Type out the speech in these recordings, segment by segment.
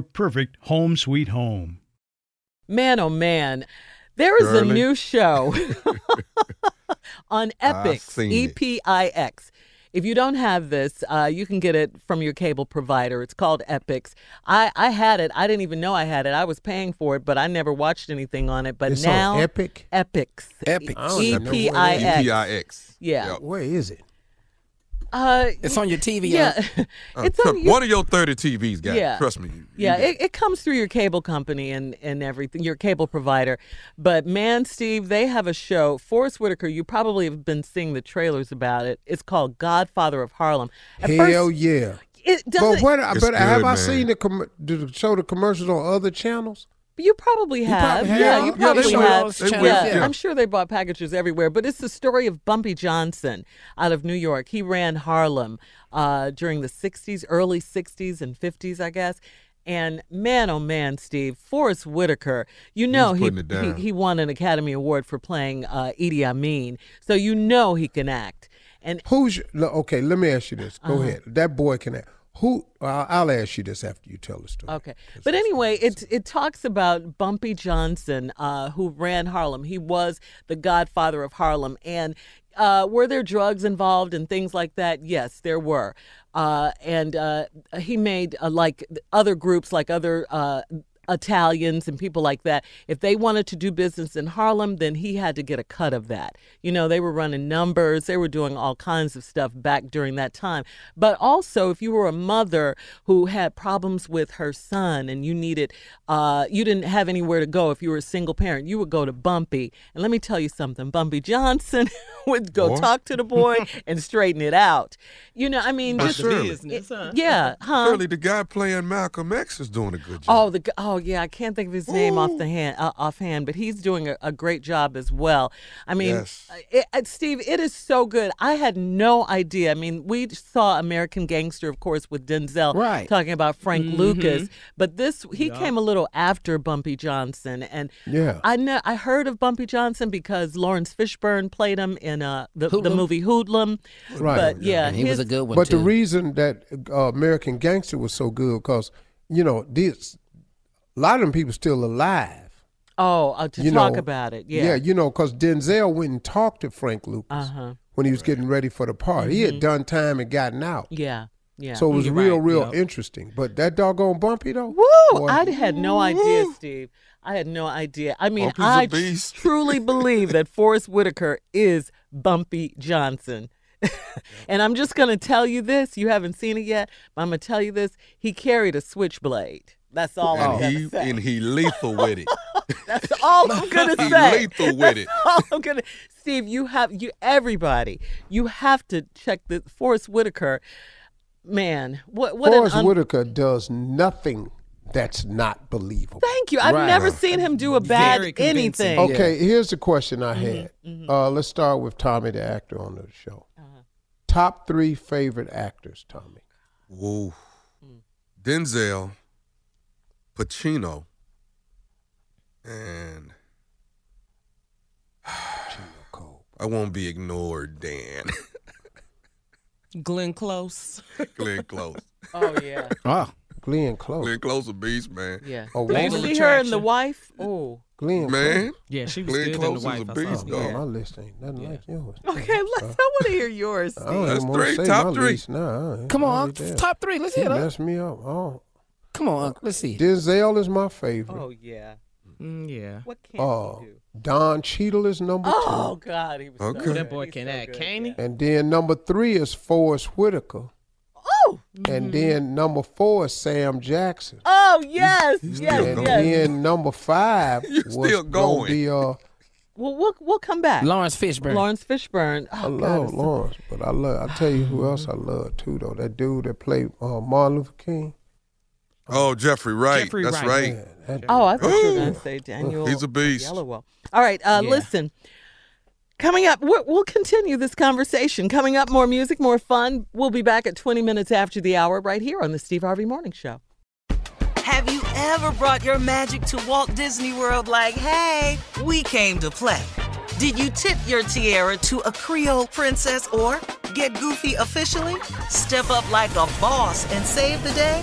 perfect home sweet home. Man, oh man, there is a new show on Epix, seen E it. P I X. If you don't have this, uh, you can get it from your cable provider. It's called Epix. I, I had it. I didn't even know I had it. I was paying for it, but I never watched anything on it. But It's now, Epic? Epix. Epic. E P I X. EPIX. Yeah. Where is it? Uh, It's on your TV. yeah. Uh, it's on your one of your 30 TVs got Yeah. Trust me. Yeah, it, it comes through your cable company and, and everything, your cable provider. But man, Steve, they have a show. Forest Whitaker, you probably have been seeing the trailers about it. It's called Godfather of Harlem. At Hell first, yeah. it But doesn't. what? It's But have good, I man. seen the com- the show the commercials on other channels? You probably have. probably have. Yeah, you probably they will. have. Yeah, yeah. I'm sure they bought packages everywhere. But it's the story of Bumpy Johnson out of New York. He ran Harlem uh, during the 60s, early 60s and 50s, I guess. And man, oh man, Steve, Forest Whitaker, you know he, putting it down. he he won an Academy Award for playing uh, Idi Amin, so you know he can act. And Who's your, okay? Let me ask you this. Go Uh-huh. ahead. That boy can. act. Who? I'll, I'll ask you this after you tell the story. Okay. But anyway, it it talks about Bumpy Johnson, uh, who ran Harlem. He was the godfather of Harlem. And uh, were there drugs involved and things like that? Yes, there were. Uh, and uh, he made uh, like other groups, like other. Italians and people like that, if they wanted to do business in Harlem, then he had to get a cut of that. You know, they were running numbers, they were doing all kinds of stuff back during that time. But also, if you were a mother who had problems with her son and you needed, uh, you didn't have anywhere to go if you were a single parent, you would go to Bumpy. And let me tell you something Bumpy Johnson would go Boy. talk to the boy and straighten it out. You know, I mean, just. Shirley, business, huh? Yeah, huh? Shirley, the guy playing Malcolm X is doing a good job. Oh, the g- oh Oh yeah, I can't think of his name off the hand uh, offhand, but he's doing a, a great job as well. I mean, Yes. uh, it, uh, Steve, it is so good. I had no idea. I mean, we saw American Gangster, of course, with Denzel, Right. talking about Frank Lucas, but this he came a little after Bumpy Johnson, and Yeah. I know I heard of Bumpy Johnson because Laurence Fishburne played him in uh the, the movie Hoodlum. Right. But yeah, and he was a good one But too. the reason that uh, American Gangster was so good, because you know, this a lot of them people still alive. Oh, uh, to you talk know. about it, yeah. Yeah, you know, because Denzel went and talked to Frank Lucas Uh-huh. when he was getting ready for the part. He had done time and gotten out. Yeah, yeah. So it was You're real, right, real yep. interesting. But that doggone Bumpy though, Woo! boy, I had no idea, Steve. I had no idea. I mean, Bumpy's a I beast. truly believe that Forest Whitaker is Bumpy Johnson. and I'm just going to tell you this. You haven't seen it yet, but I'm going to tell you this. He carried a switchblade. That's all I'm and going he to say. and he lethal with it. That's all I'm going to He say. lethal with it. That's all I'm going to Steve, you have you everybody. You have to check the Forest Whitaker. Man, what what Forest an un- Whitaker does nothing that's not believable. Thank you. I've Right. never seen him do a bad anything. Okay, here's the question I had. Mm-hmm, Uh, let's start with Tommy, the actor on the show. Uh-huh. Top three favorite actors, Tommy. Whoa. Mm. Denzel, Pacino, and I won't be ignored, Dan. Glenn Close. Glenn Close. Oh yeah, oh, Glenn Close. Glenn Close a beast, man. yeah. Oh, Did you Fatal see her and the wife? Oh. Glenn Man, Yeah, she was Glenn good Close in the is a wife. I beast, dog. Oh, my list ain't nothing like yours. Okay, uh, let's. I want to hear yours. I don't Steve. That's even want three, to say top my three. list now. come on, top three. Let's hear it. messed me up. Oh, Come on, let's see. Denzel is my favorite. Oh yeah. Mm, yeah. What can Uh, he do? Don Cheadle is number Oh two. God, he was. so Okay. good. That boy He's can so act, can't he? yeah. And then number three is Forest Whitaker. Oh. And then number four is Sam Jackson. Oh yes, yes, still and yes. then number five You was still gonna be uh Well, we'll we'll come back. Laurence Fishburne. Laurence Fishburne. Oh, I God, love it's so- Lawrence, but I love I tell you who else I love too though. That dude that played uh, Martin Luther King. Oh, Jeffrey Wright. Jeffrey That's Wright. right. Man, that Oh, I thought you were going to say Daniel. He's a beast. Oyelowo. All right, uh, Yeah. listen. Coming up, we'll continue this conversation. Coming up, more music, more fun. We'll be back at 20 minutes after the hour right here on the Steve Harvey Morning Show. Have you ever brought your magic to Walt Disney World like, hey, we came to play? Did you tip your tiara to a Creole princess or get goofy officially? Step up like a boss and save the day?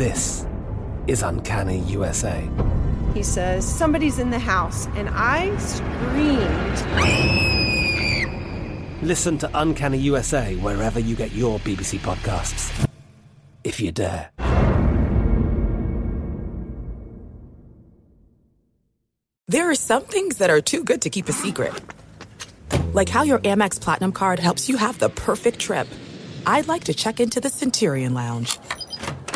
This is Uncanny USA. He says, Somebody's in the house, and I screamed. Listen to Uncanny USA wherever you get your BBC podcasts, if you dare. There are some things that are too good to keep a secret. Like how your Amex Platinum card helps you have the perfect trip. I'd like to check into the Centurion Lounge.